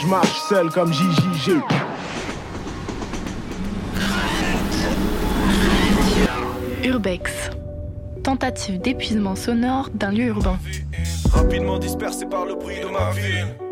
je marche seul comme JJG. Urbex. Tentative d'épuisement sonore d'un lieu urbain. Rapidement dispersé par le bruit de ma ville.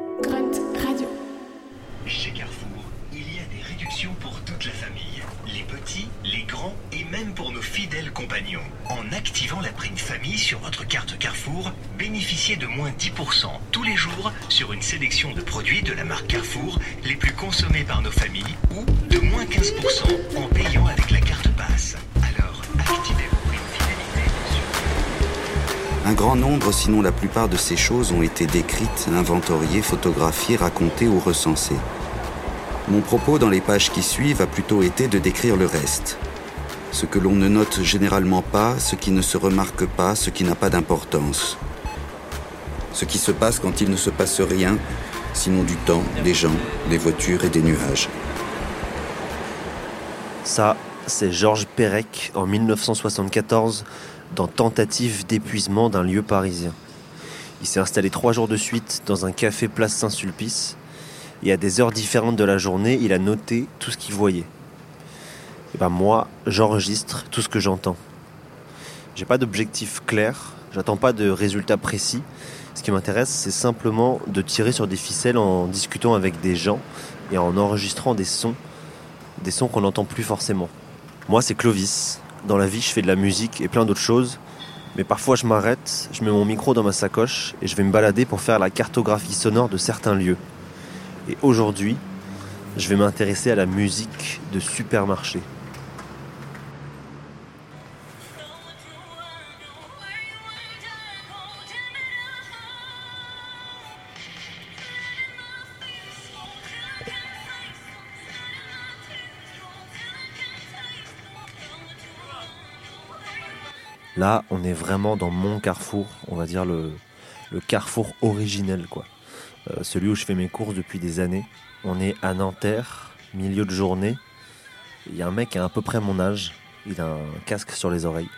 En activant la prime famille sur votre carte Carrefour, bénéficiez de moins 10% tous les jours sur une sélection de produits de la marque Carrefour les plus consommés par nos familles ou de moins 15% en payant avec la carte passe. Alors, activez vos primes fidélité Un grand nombre, sinon la plupart de ces choses ont été décrites, inventoriées, photographiées, racontées ou recensées. Mon propos dans les pages qui suivent a plutôt été de décrire le reste. Ce que l'on ne note généralement pas, ce qui ne se remarque pas, ce qui n'a pas d'importance. Ce qui se passe quand il ne se passe rien, sinon du temps, des gens, des voitures et des nuages. Ça, c'est Georges Perec en 1974 dans Tentative d'épuisement d'un lieu parisien. Il s'est installé trois jours de suite dans un café place Saint-Sulpice et à des heures différentes de la journée, il a noté tout ce qu'il voyait. Et ben moi, j'enregistre tout ce que j'entends. J'ai pas d'objectif clair, j'attends pas de résultats précis. Ce qui m'intéresse, c'est simplement de tirer sur des ficelles en discutant avec des gens et en enregistrant des sons, des sons qu'on n'entend plus forcément. Moi, c'est Clovis. Dans la vie, je fais de la musique et plein d'autres choses. Mais parfois, je m'arrête, je mets mon micro dans ma sacoche et je vais me balader pour faire la cartographie sonore de certains lieux. Et aujourd'hui, je vais m'intéresser à la musique de supermarché. Là, on est vraiment dans mon carrefour, on va dire le, le carrefour originel, quoi. Euh, celui où je fais mes courses depuis des années. On est à Nanterre, milieu de journée. Il y a un mec qui a à peu près mon âge. Il a un casque sur les oreilles.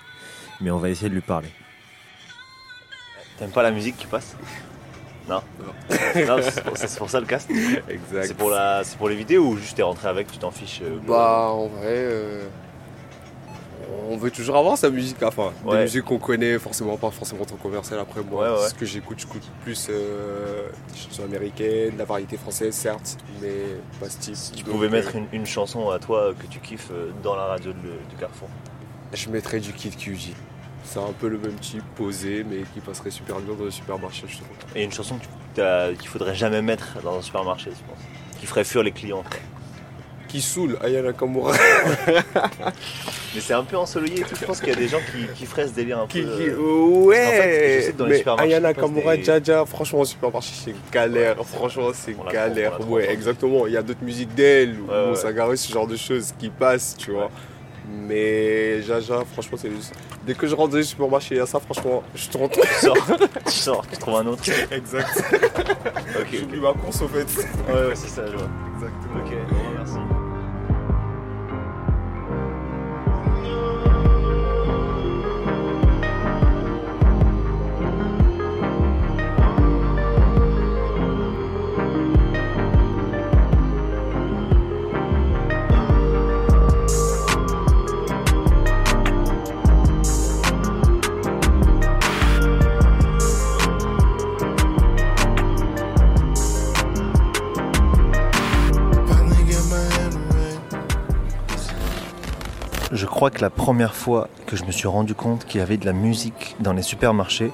Mais on va essayer de lui parler. T'aimes pas la musique qui passe? Non? Non, c'est pour, ça le casque Exact. C'est pour, la, c'est pour les vidéos ou juste t'es rentré avec, tu t'en fiches euh, Bah, en vrai, euh, on veut toujours avoir sa musique. Enfin, Ouais. des musiques qu'on connaît, forcément pas forcément trop commerciales. Après, moi, Ouais, ouais. ce que j'écoute, j'écoute plus euh, des chansons américaines, de la variété française, certes, mais pas ce type. Si tu pouvais mettre une, une chanson à toi que tu kiffes euh, dans la radio de- du Carrefour. Je mettrais du Kid QJ. C'est un peu le même type, posé, mais qui passerait super bien dans le supermarché, je trouve. Et une chanson qu'il faudrait jamais mettre dans un supermarché, je pense. Qui ferait fuir les clients. Qui saoule Aya Nakamura. Mais c'est un peu ensoleillé et tout. Je pense qu'il y a des gens qui, qui feraient ce délire un peu. Qui, euh, ouais en fait, je sais que dans les mais supermarchés, Aya il passe Nakamura, des- Jaja, franchement, au supermarché, c'est galère. Franchement, c'est galère. trouve, ouais, exactement. Il y a d'autres musiques d'elle, ou Ouais, ce genre de choses qui passent, tu vois. Mais Jaja, franchement, c'est juste. Dès que je rentre dans le supermarché, il y a ça, franchement, je te rentre. Tu sors, tu sors, tu trouves un autre. exact. Ok, J'oublie ma course, au fait. Ouais, ouais, c'est ça, je vois. Exactement. Ok, crois que la première fois que je me suis rendu compte qu'il y avait de la musique dans les supermarchés,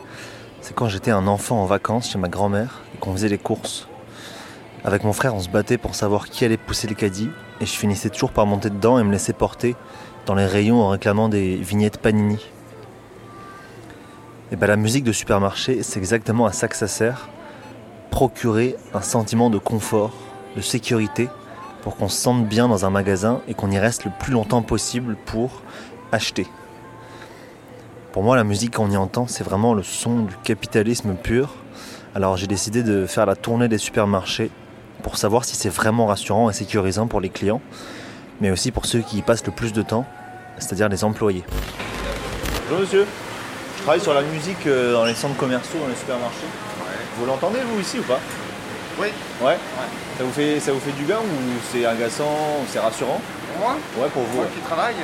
c'est quand j'étais un enfant en vacances chez ma grand-mère et qu'on faisait les courses. Avec mon frère, on se battait pour savoir qui allait pousser le caddie et je finissais toujours par monter dedans et me laisser porter dans les rayons en réclamant des vignettes Panini. Et ben la musique de supermarché, c'est exactement à ça que ça sert. Procurer un sentiment de confort, de sécurité, pour qu'on se sente bien dans un magasin et qu'on y reste le plus longtemps possible pour acheter. Pour moi, la musique qu'on y entend, c'est vraiment le son du capitalisme pur. Alors j'ai décidé de faire la tournée des supermarchés pour savoir si c'est vraiment rassurant et sécurisant pour les clients, mais aussi pour ceux qui y passent le plus de temps, c'est-à-dire les employés. Bonjour monsieur, je travaille sur la musique euh, dans les centres commerciaux, dans les supermarchés. Vous l'entendez vous ici ou pas? Oui. Ouais. Ça vous fait ça vous fait du bien ou c'est agaçant, ou c'est rassurant Pour moi, Ouais, pour vous. moi qui travaille,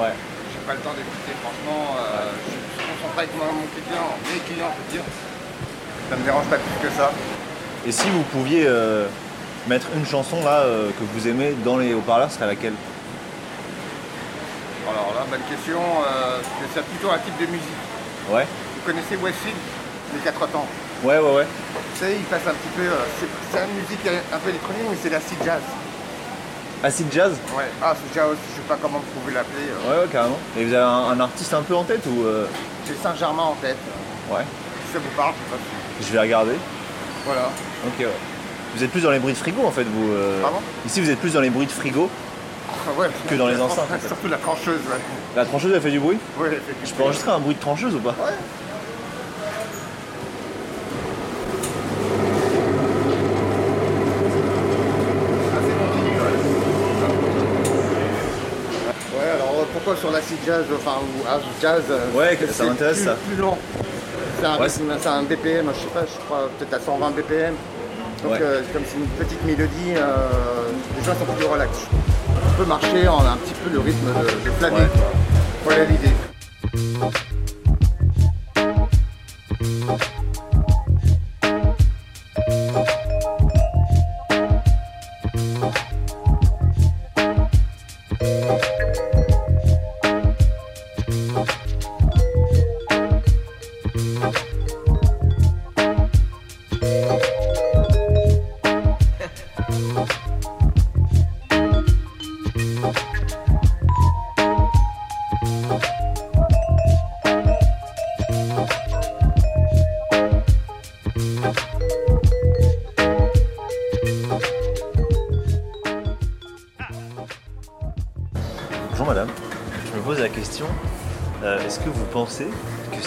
Ouais. j'ai pas le temps d'écouter. Franchement, euh, je suis concentré avec mon, mon client, mes clients, on peut dire. Ça me dérange pas plus que ça. Et si vous pouviez euh, mettre une chanson là euh, que vous aimez dans les haut-parleurs, ce serait laquelle? Alors là, bonne question. Euh, c'est plutôt un type de musique. Ouais. Vous connaissez Westfield, les quatre temps Ouais, ouais, ouais. Tu sais, il passe un petit peu. euh, c'est une musique un peu électronique, mais c'est l'acid jazz. Acid jazz Ouais. Ah, c'est jazz, je sais pas comment vous pouvez l'appeler. euh. Ouais, ouais, carrément. Et vous avez un, un artiste un peu en tête ou euh, J'ai Saint-Germain en tête. Ouais. Si ça vous parle, je sais pas Je vais regarder. Voilà. Ok, ouais. Vous êtes plus dans les bruits de frigo en fait, vous. euh, Pardon? Ici, vous êtes plus dans les bruits de frigo. Ah ouais, Que dans les enceintes, en fait. Surtout la trancheuse, ouais. La trancheuse, elle fait du bruit? Ouais, effectivement. Je peux enregistrer un bruit de trancheuse ou pas? Ouais. Ah, c'est bon, fini, ouais. Ouais, alors l'acid jazz, enfin, ou house jazz euh, Ouais, c'est- ça m'intéresse, plus- ça. plus long. C'est un, Ouais, un BPM, je sais pas, je crois peut-être à 120 BPM. Donc Ouais. euh, comme c'est une petite mélodie, euh, les gens sont plus relax. On peut marcher en un petit peu le rythme de, de quoi. Voilà l'idée.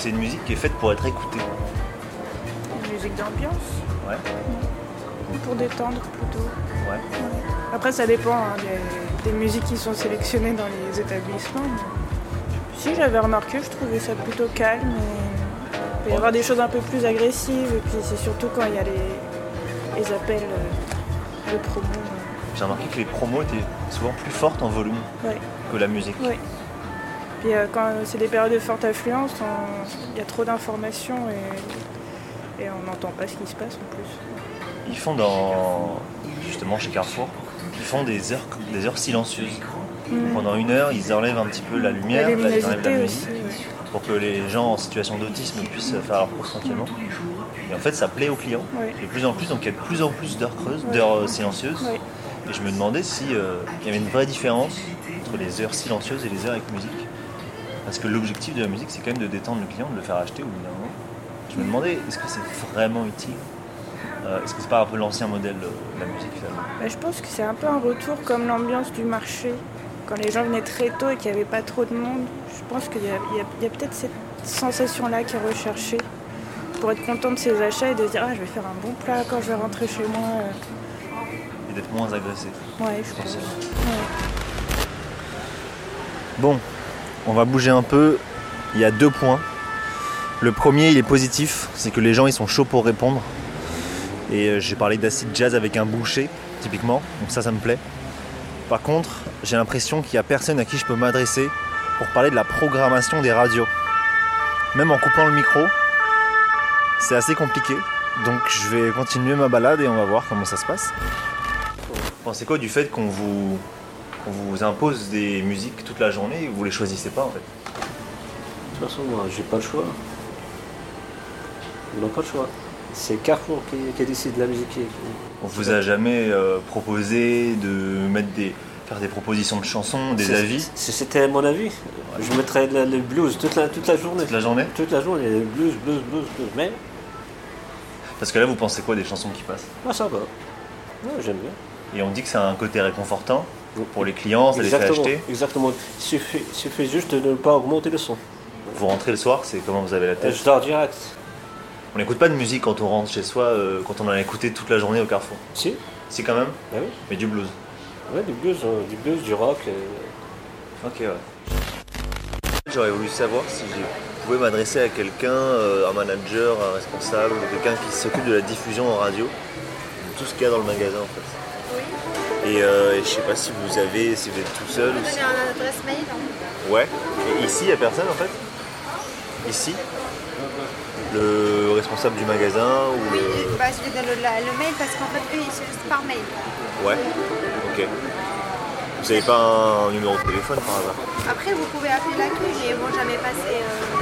C'est une musique qui est faite pour être écoutée Une musique d'ambiance Ouais. ou pour détendre plutôt. Ouais. Après, ça dépend hein, des, des musiques qui sont sélectionnées dans les établissements. mais Si j'avais remarqué, je trouvais ça plutôt calme. Et il peut y avoir des choses un peu plus agressives. Et puis c'est surtout quand il y a les, les appels euh, de promo. J'ai remarqué que les promos étaient souvent plus fortes en volume Ouais. que la musique. Puis euh, quand c'est des périodes de forte affluence, il y a trop d'informations et, et on n'entend pas ce qui se passe en plus. Ils font dans justement chez Carrefour, ils font des heures des heures silencieuses. Mhm. Pendant une heure, ils enlèvent un petit peu la lumière, La ils enlèvent la musique, pour que les gens en situation d'autisme puissent faire leur course tranquillement. Et en fait, ça plaît aux clients. De plus en plus, donc il y a de plus en plus d'heures creuses, d'heures euh, silencieuses. Et je me demandais si euh, y avait une vraie différence entre les heures silencieuses et les heures avec musique. Parce que l'objectif de la musique, c'est quand même de détendre le client, de le faire acheter au bout d'un moment. Je me demandais, est-ce que c'est vraiment utile? Euh, Est-ce que c'est pas un peu l'ancien modèle de la musique finalement? Bah, je pense que c'est un peu un retour comme l'ambiance du marché. Quand les gens venaient très tôt et qu'il n'y avait pas trop de monde, je pense qu'il y a, peut-être cette sensation-là qui est recherchée pour être content de ses achats et de se dire ah je vais faire un bon plat quand je vais rentrer chez moi. Et d'être moins agressé. Ouais, je pense. Ouais. Bon, on va bouger un peu. Il y a deux points. Le premier, il est positif, c'est que les gens ils sont chauds pour répondre. Et euh, j'ai parlé d'acid jazz avec un boucher, typiquement, donc ça, ça me plaît. Par contre, j'ai l'impression qu'il n'y a personne à qui je peux m'adresser pour parler de la programmation des radios. Même en coupant le micro, c'est assez compliqué. Donc je vais continuer ma balade et on va voir comment ça se passe. Pensez quoi du fait qu'on vous, qu'on vous impose des musiques toute la journée et vous les choisissez pas en fait De toute façon, moi, j'ai pas le choix. Ils n'ont pas le choix. C'est Carrefour qui, qui décide de la musique. On vous a jamais euh, proposé de mettre des, faire des propositions de chansons, des avis c'était mon avis, je mettrais le, le blues toute la, toute la journée. toute la journée Toute la journée, le blues, blues, blues, blues. Mais Parce que là, vous pensez quoi des chansons qui passent? Moi, ça va. Ouais, J'aime bien. Et on dit que c'est un côté réconfortant pour les clients, ça les fait acheter. Exactement. Il suffit, il suffit juste de ne pas augmenter le son. Vous rentrez le soir, c'est comment vous avez la tête je dors direct. On n'écoute pas de musique quand on rentre chez soi, euh, quand on en a écouté toute la journée au carrefour. Si Si quand même Ah oui. Mais du blues. Ouais, du blues, euh, du blues, du rock. euh. Ok, ouais. J'aurais voulu savoir si je pouvais m'adresser à quelqu'un, un manager, un responsable, quelqu'un qui s'occupe de la diffusion en radio, tout ce qu'il y a dans le magasin en fait. Et euh, je sais pas si vous avez, si vous êtes tout seul. On ou si- un adresse mail. hein. Ouais. Et ici, il n'y a personne en fait? Ici? Le responsable du magasin ou Oui, le... bah, je vais donner le, la- le mail parce qu'en fait, eux, ils se par mail. Ouais. Ok. Vous avez pas un numéro de téléphone par hasard? Après, vous pouvez appeler l'accueil, mais bon, jamais passé euh,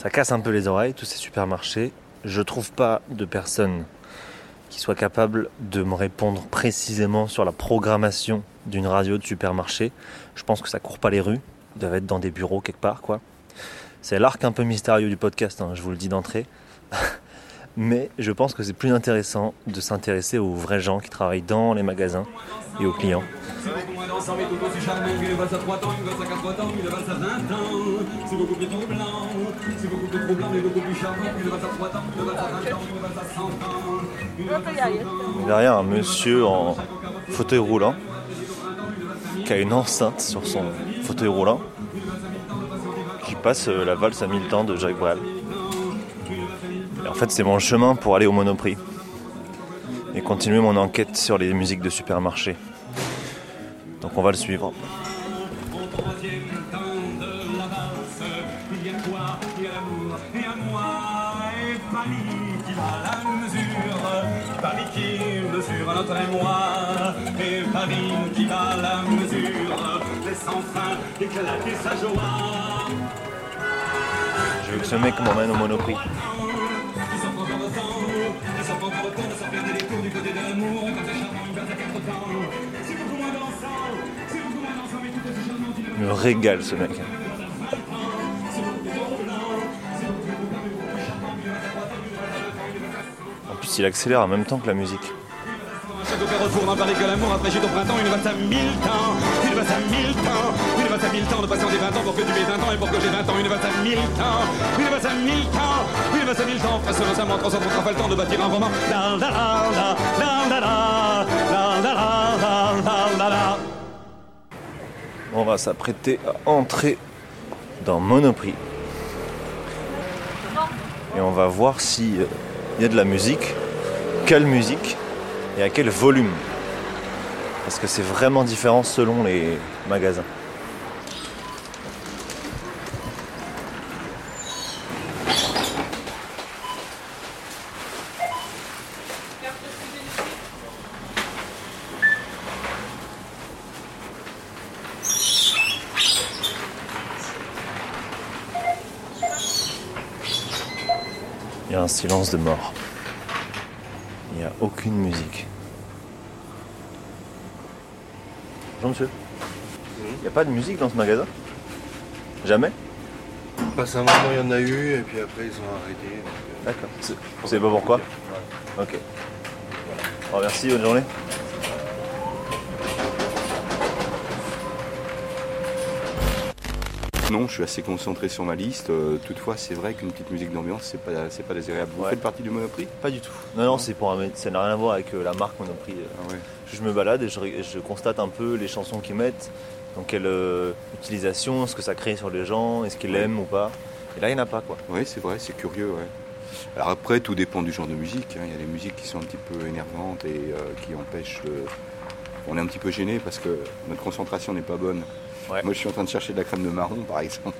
ça casse un peu les oreilles, tous ces supermarchés. Je trouve pas de personne qui soit capable de me répondre précisément sur la programmation d'une radio de supermarché. Je pense que ça court pas les rues, ils doivent être dans des bureaux quelque part, quoi. C'est l'arc un peu mystérieux du podcast, hein, je vous le dis d'entrée. Mais je pense que c'est plus intéressant de s'intéresser aux vrais gens qui travaillent dans les magasins et aux clients. Beaucoup moins dansant mais tout aussi charmant Une valse à 3 temps, une valse à 4 ans, une valse à 20 ans C'est beaucoup plus troublant, c'est beaucoup plus troublant mais beaucoup plus charmant Une valse à 3 temps, une valse à 20 ans, une valse à 100 ans Une valse à 100 ans Derrière un monsieur en fauteuil roulant qui a une enceinte sur son fauteuil roulant qui passe euh, la valse à 1000 temps de Jacques Brel. Et en fait, c'est mon chemin pour aller au Monoprix et continuer mon enquête sur les musiques de supermarché. Donc on va le suivre. Paris qui va à la mesure Paris qui mesure notre émoi Et Paris qui va à la mesure Laisse enfin éclater sa joie. Je veux que ce mec m'emmène au Monoprix. Ils sont encore au il accélère en même temps que la musique. On va s'apprêter à entrer dans Monoprix. Et on va voir s'il y a de la musique quelle musique et à quel volume. Parce que c'est vraiment différent selon les magasins. Il y a un silence de mort. Aucune musique. Bonjour monsieur. Il n'y a pas de musique dans ce magasin? Jamais? Passe un moment, il y en a eu, et puis après, ils ont arrêté. euh, D'accord. Vous savez pas pourquoi? Ok. Bon, merci, bonne journée. Non, je suis assez concentré sur ma liste. Euh, toutefois, c'est vrai qu'une petite musique d'ambiance, c'est pas, c'est pas désagréable. Vous Ouais. faites partie du Monoprix? Pas du tout. Non, non, c'est pour un... ça n'a rien à voir avec euh, la marque Monoprix. euh. Je me balade et je, constate un peu les chansons qu'ils mettent, dans quelle euh, utilisation, ce que ça crée sur les gens, est-ce qu'ils Ouais. l'aiment ou pas. Et là, il n'y en a pas quoi. Oui, c'est vrai, c'est curieux. Ouais. Alors après, tout dépend du genre de musique. hein. Il y a des musiques qui sont un petit peu énervantes et euh, qui empêchent. le- On est un petit peu gêné parce que notre concentration n'est pas bonne. Moi, je suis en train de chercher de la crème de marron, par exemple.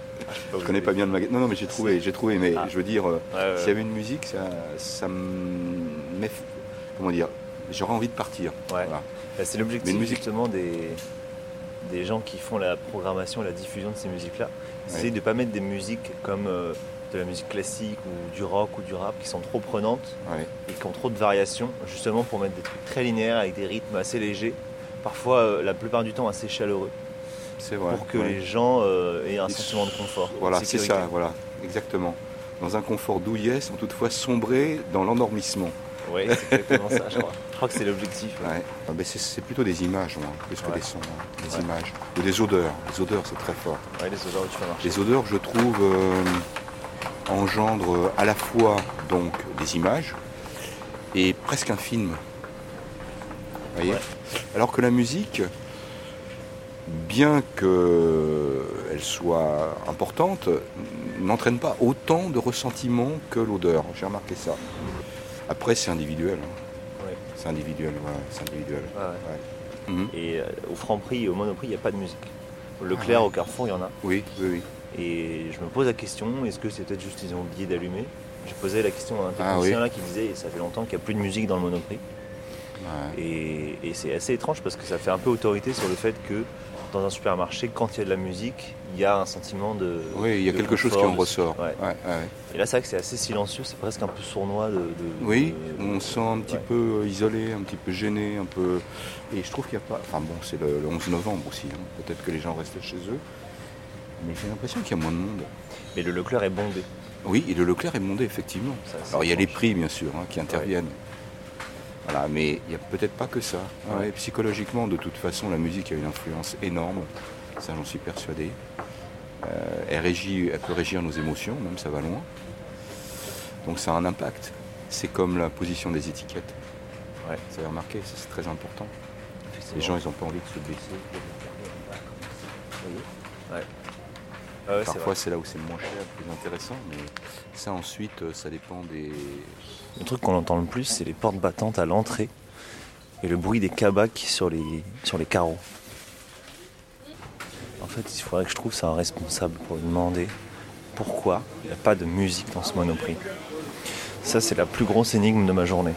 je connais pas bien le magasin. Non, non, mais j'ai trouvé, j'ai trouvé. Mais je veux dire, euh, Ah. Ouais, s'il y avait une musique, ça, ça me met. Comment dire J'aurais envie de partir. Ouais. Voilà. Bah, c'est l'objectif musique- justement des, des gens qui font la programmation, la diffusion de ces musiques-là. C'est de ne pas mettre des musiques comme euh, de la musique classique ou du rock ou du rap qui sont trop prenantes et qui ont trop de variations, justement pour mettre des trucs très linéaires avec des rythmes assez légers, parfois euh, la plupart du temps assez chaleureux. Vrai. Pour que ouais. les gens euh, aient un Ils sentiment de confort. Voilà, c'est ça, voilà, exactement. Dans un confort douillet, sans toutefois sombrer dans l'endormissement. Oui, c'est exactement ça, je crois. crois que c'est l'objectif. Ouais. Ah, c'est- plutôt des images, moi, plus que des sons. hein. Des images. Ou des odeurs. Les odeurs, c'est très fort. Les odeurs du supermarché. Les odeurs, je trouve, euh, engendrent à la fois donc des images et presque un film. Vous voyez? Alors que la musique, bien qu'elle soit importante, n'entraîne pas autant de ressentiment que l'odeur. J'ai remarqué ça. Après, c'est individuel. hein. Ouais. C'est individuel, ouais, c'est individuel. Ouais, ouais. Mhm. Et euh, au Franprix et au Monoprix, il n'y a pas de musique. Leclerc, Ah au Carrefour, il y en a. Oui, oui, oui. Et je me pose la question, est-ce que c'est peut-être juste qu'ils ont oublié d'allumer? J'ai posé la question à un Ah technicien oui. là qui disait ça fait longtemps qu'il n'y a plus de musique dans le Monoprix. Et, et c'est assez étrange parce que ça fait un peu autorité sur le fait que dans un supermarché, quand il y a de la musique, il y a un sentiment de. Oui, il y a quelque chose qui en ressort. Ouais. Ouais, ouais. Et là, c'est vrai que c'est assez silencieux, c'est presque un peu sournois de. de- Oui, de- on se sent un petit peu isolé, un petit peu gêné, un peu. Et je trouve qu'il n'y a pas. Enfin bon, c'est le, le 11 novembre aussi. hein. Peut-être que les gens restent chez eux. Mais j'ai l'impression qu'il y a moins de monde. Mais le Leclerc est bondé. Oui, et le Leclerc est mondé, effectivement. Ça, Alors il y a les prix, bien sûr, hein, qui interviennent. Voilà, mais il n'y a peut-être pas que ça. Ouais. Ouais, psychologiquement, de toute façon, la musique a une influence énorme. Ça, j'en suis persuadé. Euh, elle, régit, elle peut régir nos émotions, même ça va loin. Donc ça a un impact. C'est comme la position des étiquettes. Ouais. Vous avez remarqué, c'est très important. Les gens, ils n'ont pas envie de se baisser. Ouais. Ah ouais, Parfois, c'est là où c'est le moins cher, le plus intéressant. Mais ça, ensuite, euh, ça dépend des, Le truc qu'on entend le plus, c'est les portes battantes à l'entrée et le bruit des cabacs sur les, sur les carreaux. En fait, il faudrait que je trouve ça un responsable pour lui demander pourquoi il n'y a pas de musique dans ce monoprix. Ça, c'est la plus grosse énigme de ma journée.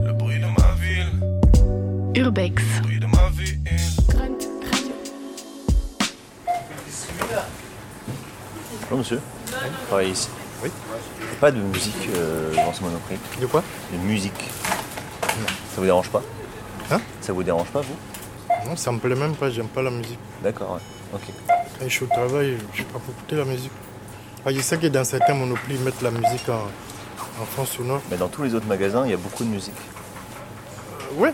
Le bruit de ma ville, Urbex. Bonjour monsieur. Vous travaillez ici Oui. Pas de musique euh, dans ce monoprix De quoi? De musique. Ça vous dérange pas? Hein? Ça vous dérange pas, vous? Non, ça me plaît même pas, j'aime pas la musique. D'accord, ouais. Ok. Quand je suis au travail, je suis pas pour écouter la musique. Ah, je sais que dans certains monoprix, ils mettent la musique en, en fond sonore. Mais dans tous les autres magasins, il y a beaucoup de musique. Euh, ouais,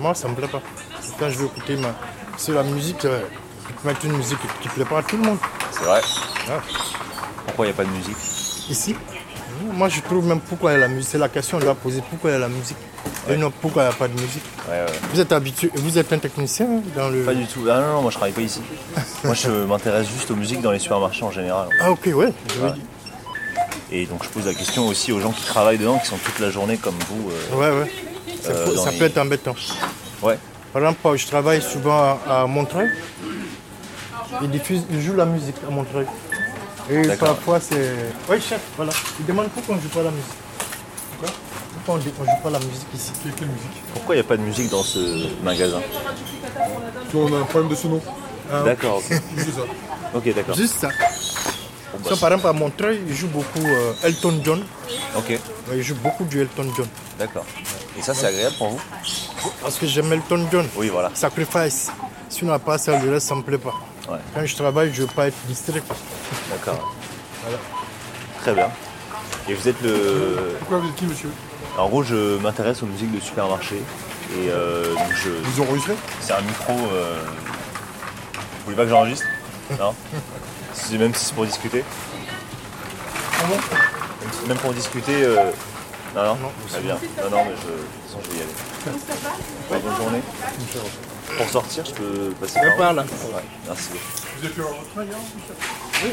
moi ça me plaît pas. Quand je veux écouter ma. C'est la musique, euh, mettent une musique qui plaît pas à tout le monde. C'est vrai. Ah. Pourquoi il n'y a pas de musique Ici, moi je trouve même pourquoi il y a la musique. C'est la question qu'on doit poser pourquoi il y a la musique. Et non, pourquoi il n'y a pas de musique. Ouais, ouais. Vous êtes habitué, vous êtes un technicien hein, dans le. Pas du tout. Ah non, non, moi je travaille pas ici. moi je m'intéresse juste aux musiques dans les supermarchés en général. Ah ok, ouais. Et donc je pose la question aussi aux gens qui travaillent dedans, qui sont toute la journée comme vous. euh, Ouais, ouais. Ça, euh, peut, dans ça les- peut être embêtant. Ouais. Par exemple, je travaille souvent à, à Montreuil. Ils diffusent, ils jouent la musique à Montreuil. Et parfois c'est. Oui, chef, voilà. Ils demandent pourquoi on ne joue pas la musique. Pourquoi Pourquoi on ne joue pas la musique ici? Quelle musique? Pourquoi il n'y a pas de musique dans ce magasin? On a un problème de ce nom. D'accord, ok. Juste ça. Ok, d'accord. Juste ça. Bon, bah, Ça, par exemple, à Montreuil, ils jouent beaucoup euh, Elton John. Ok, Ouais, ils jouent beaucoup du Elton John. d'accord. Et ça c'est agréable pour vous? Parce que j'aime Elton John. Oui, voilà. Sacrifice. Si on n'a pas ça, le reste, ça ne me plaît pas. Ouais. Quand je travaille, je ne veux pas être distrait. D'accord. Voilà. Très bien. Et vous êtes le. Pourquoi vous êtes qui, monsieur? En gros, je m'intéresse aux musiques de supermarché. Et euh, donc je. Vous enregistrez? C'est un micro. euh, Vous voulez pas que j'enregistre? Non? Même si c'est pour discuter même, si- même pour discuter. euh, Non, non, Très bien. Non, non, mais je... de toute façon, je vais y aller. Ouais, bonne journée. Pour sortir, je peux passer par par là. Ouais, merci. Vous êtes en retraite, hein, Oui.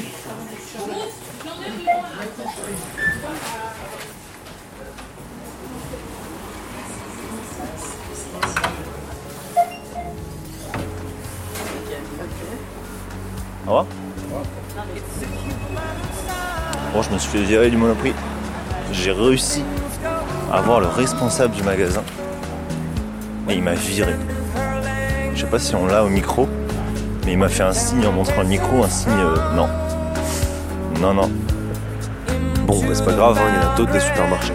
Au revoir. Bon, je me suis fait virer du Monoprix. J'ai réussi à voir le responsable du magasin. Et il m'a viré. Je sais pas si on l'a au micro, mais il m'a fait un signe en montrant le micro, un signe euh, non. Non, non. Bon, bah, c'est pas grave, hein, il y en a d'autres des supermarchés.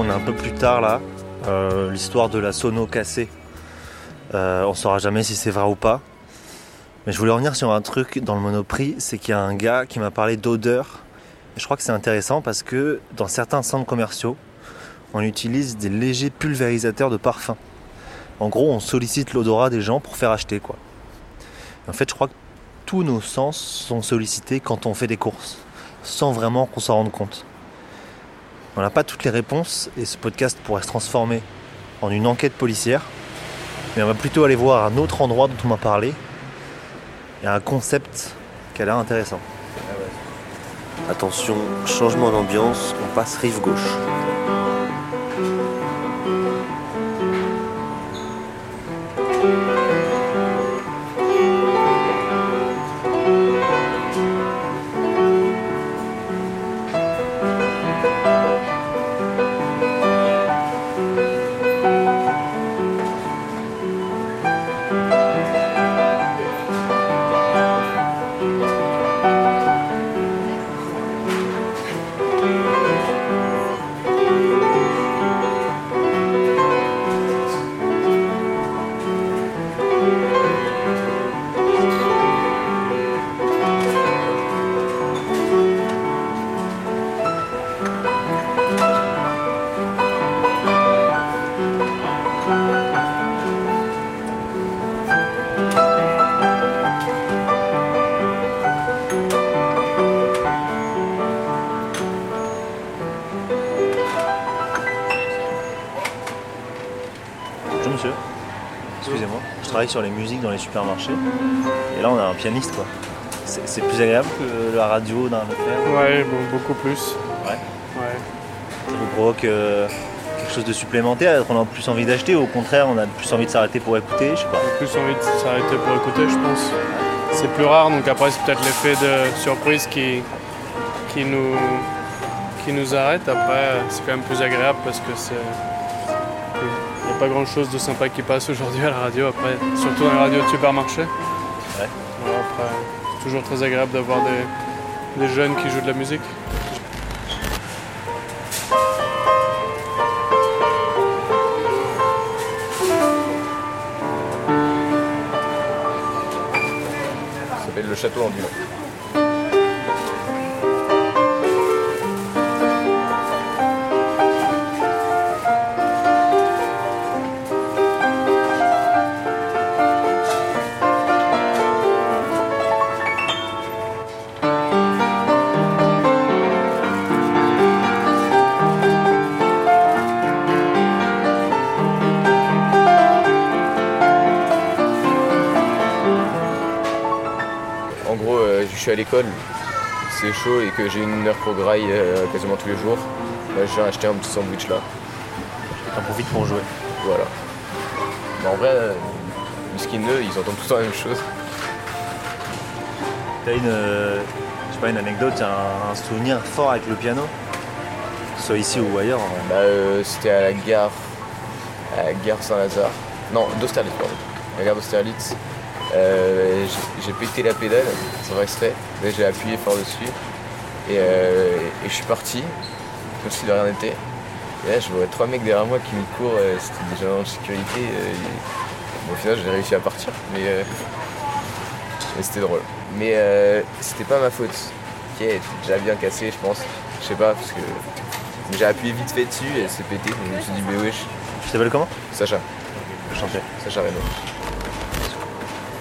On est un peu plus tard là. Euh, L'histoire de la sono cassée. Euh, on saura jamais si c'est vrai ou pas. Mais je voulais revenir sur un truc dans le Monoprix, c'est qu'il y a un gars qui m'a parlé d'odeur. Je crois que c'est intéressant parce que dans certains centres commerciaux, on utilise des légers pulvérisateurs de parfum. En gros, on sollicite l'odorat des gens pour faire acheter quoi. En fait, je crois que tous nos sens sont sollicités quand on fait des courses, sans vraiment qu'on s'en rende compte. On n'a pas toutes les réponses et ce podcast pourrait se transformer en une enquête policière. Mais on va plutôt aller voir un autre endroit dont on m'a parlé. A un concept qui a l'air intéressant. Attention, changement d'ambiance, on passe rive gauche. Sur les musiques dans les supermarchés. Et là, on a un pianiste quoi. C'est plus agréable que la radio d'un Leclerc Ouais, beaucoup plus. Ouais. Ouais. Ça vous provoque euh, quelque chose de supplémentaire On a plus envie d'acheter ou au contraire on a plus envie de s'arrêter pour écouter Je sais pas. Plus envie de s'arrêter pour écouter, je pense. C'est plus rare, donc après c'est peut-être l'effet de surprise qui, qui, nous, qui nous arrête. Après, c'est quand même plus agréable parce que c'est. Pas grand chose de sympa qui passe aujourd'hui à la radio, après, surtout dans les radios de supermarché. Ouais. Voilà, après, c'est toujours très agréable d'avoir des, des jeunes qui jouent de la musique. Ça s'appelle le château ambulant. Je suis à l'école, c'est chaud et que j'ai une heure pour graille euh, quasiment tous les jours. Bah, j'ai acheté un petit sandwich là. Et t'en profites pour jouer. Voilà. Mais en vrai, euh, skineux, ils entendent tout le temps la même chose. T'as une, euh, je sais pas, une anecdote, un, un souvenir fort avec le piano soit ici ou ailleurs hein. Bah, euh, c'était à la gare, à la gare Saint-Lazare. Non, d'Austerlitz, pardon. La gare d'Austerlitz. Euh, j'ai- pété la pédale, sans exprès. Là, j'ai appuyé fort dessus. Et, euh, et je suis parti, comme si de rien n'était. Et là, je vois trois mecs derrière moi qui me courent. euh, C'était gens de sécurité. bon, au final, j'ai réussi à partir. Mais, mais c'était drôle. Mais c'était pas ma faute. Qui était déjà bien cassé, je pense. Je sais pas, parce que j'ai appuyé vite fait dessus et c'est pété. Donc je me suis dit, mais wesh. Tu t'appelles comment? Sacha. Enchanté. Sacha Reno.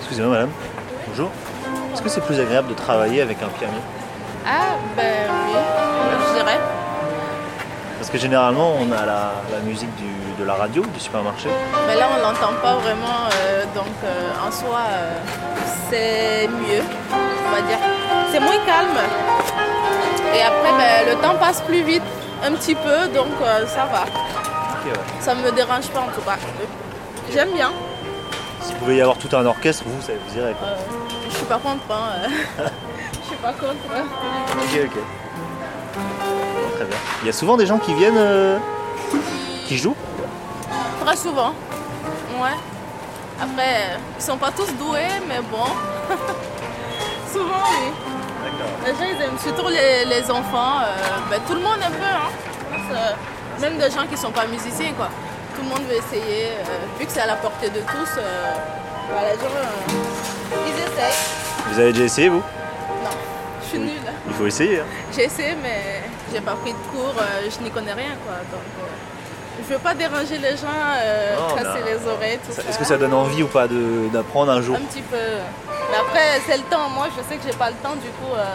Excusez-moi madame. Bonjour. Est-ce que c'est plus agréable de travailler avec un piano? Ah, ben oui, je dirais. Parce que généralement on a la, la musique du- de la radio, du supermarché. Mais là, on l'entend pas vraiment, euh, donc euh, en soi, euh, c'est mieux, on va dire. C'est moins calme. Et après, ben, le temps passe plus vite, un petit peu, donc ça va. Ouais. Ça me dérange pas en tout cas. J'aime bien. S'il pouvait y avoir tout un orchestre, vous, ça vous irait quoi. Euh, je suis pas contre. hein. Je suis pas contre. Ok, ok. Bon, très bien. Il y a souvent des gens qui viennent, euh, qui jouent? Très souvent. Ouais. Après, ils sont pas tous doués, mais bon. souvent, oui. Les gens, ils aiment surtout les, les enfants. euh, ben, tout le monde un peu, hein. Même des gens qui sont pas musiciens, quoi. Tout le monde veut essayer. euh, vu que c'est à la portée de tous, euh, ben, les gens, euh, ils essayent. Vous avez déjà essayé vous? Non, je suis nulle. Il faut essayer. hein. J'ai essayé, mais j'ai pas pris de cours, euh, je n'y connais rien, quoi. Donc, euh, je veux pas déranger les gens, euh, Non, casser les oreilles, tout ça. Est-ce que ça donne envie ou pas de- d'apprendre un jour? Un petit peu. Mais après, c'est le temps. Moi, je sais que j'ai pas le temps, du coup, euh,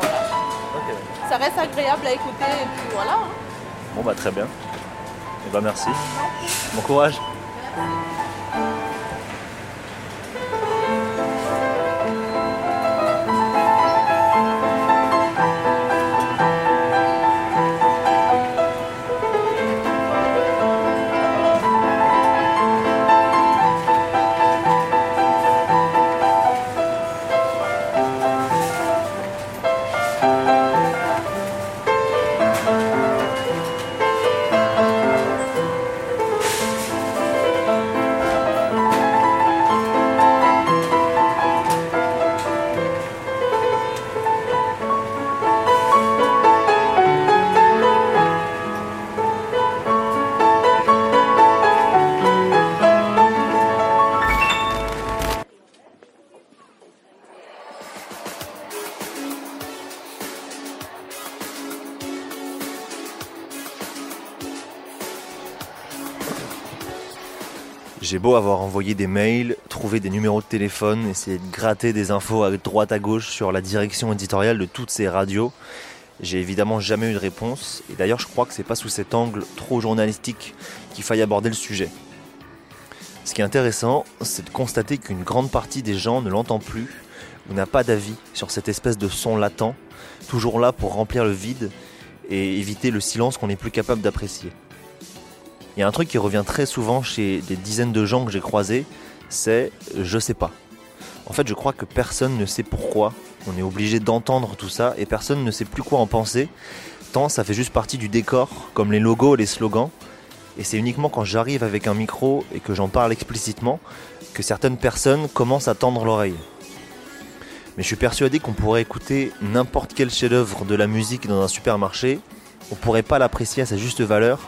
voilà. Ça reste agréable à écouter, et puis voilà. hein. Bon bah très bien. Et bah merci. Bon courage. J'ai beau avoir envoyé des mails, trouvé des numéros de téléphone, essayer de gratter des infos à droite à gauche sur la direction éditoriale de toutes ces radios, j'ai évidemment jamais eu de réponse. Et d'ailleurs, je crois que c'est pas sous cet angle trop journalistique qu'il faille aborder le sujet. Ce qui est intéressant, c'est de constater qu'une grande partie des gens ne l'entend plus ou n'a pas d'avis sur cette espèce de son latent, toujours là pour remplir le vide et éviter le silence qu'on n'est plus capable d'apprécier. Il y a un truc qui revient très souvent chez des dizaines de gens que j'ai croisés, c'est je sais pas. En fait, je crois que personne ne sait pourquoi. On est obligé d'entendre tout ça et personne ne sait plus quoi en penser. Tant ça fait juste partie du décor, comme les logos les slogans. Et c'est uniquement quand j'arrive avec un micro et que j'en parle explicitement que certaines personnes commencent à tendre l'oreille. Mais je suis persuadé qu'on pourrait écouter n'importe quel chef-d'œuvre de la musique dans un supermarché, on pourrait pas l'apprécier à sa juste valeur,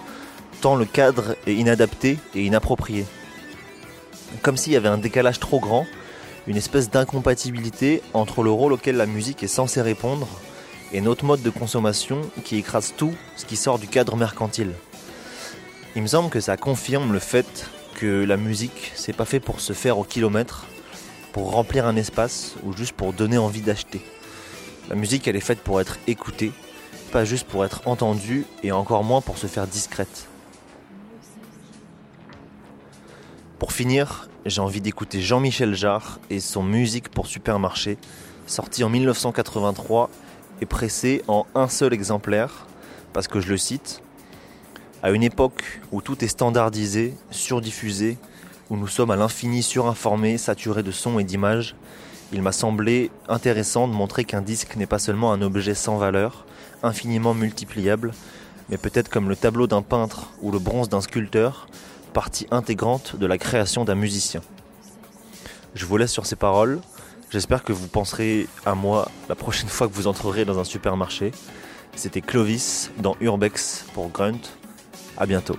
tant le cadre est inadapté et inapproprié. Comme s'il y avait un décalage trop grand, une espèce d'incompatibilité entre le rôle auquel la musique est censée répondre et notre mode de consommation qui écrase tout ce qui sort du cadre mercantile. Il me semble que ça confirme le fait que la musique, c'est pas fait pour se faire au kilomètre, pour remplir un espace ou juste pour donner envie d'acheter. La musique, elle est faite pour être écoutée, pas juste pour être entendue et encore moins pour se faire discrète. Pour finir, j'ai envie d'écouter Jean-Michel Jarre et son Musique pour supermarché, sorti en 1983 et pressé en un seul exemplaire, parce que je le cite, à une époque où tout est standardisé, surdiffusé, où nous sommes à l'infini surinformés, saturés de sons et d'images, il m'a semblé intéressant de montrer qu'un disque n'est pas seulement un objet sans valeur, infiniment multipliable, mais peut-être comme le tableau d'un peintre ou le bronze d'un sculpteur, partie intégrante de la création d'un musicien. Je vous laisse sur ces paroles. J'espère que vous penserez à moi la prochaine fois que vous entrerez dans un supermarché. C'était Clovis dans Urbex pour Grunt. À bientôt.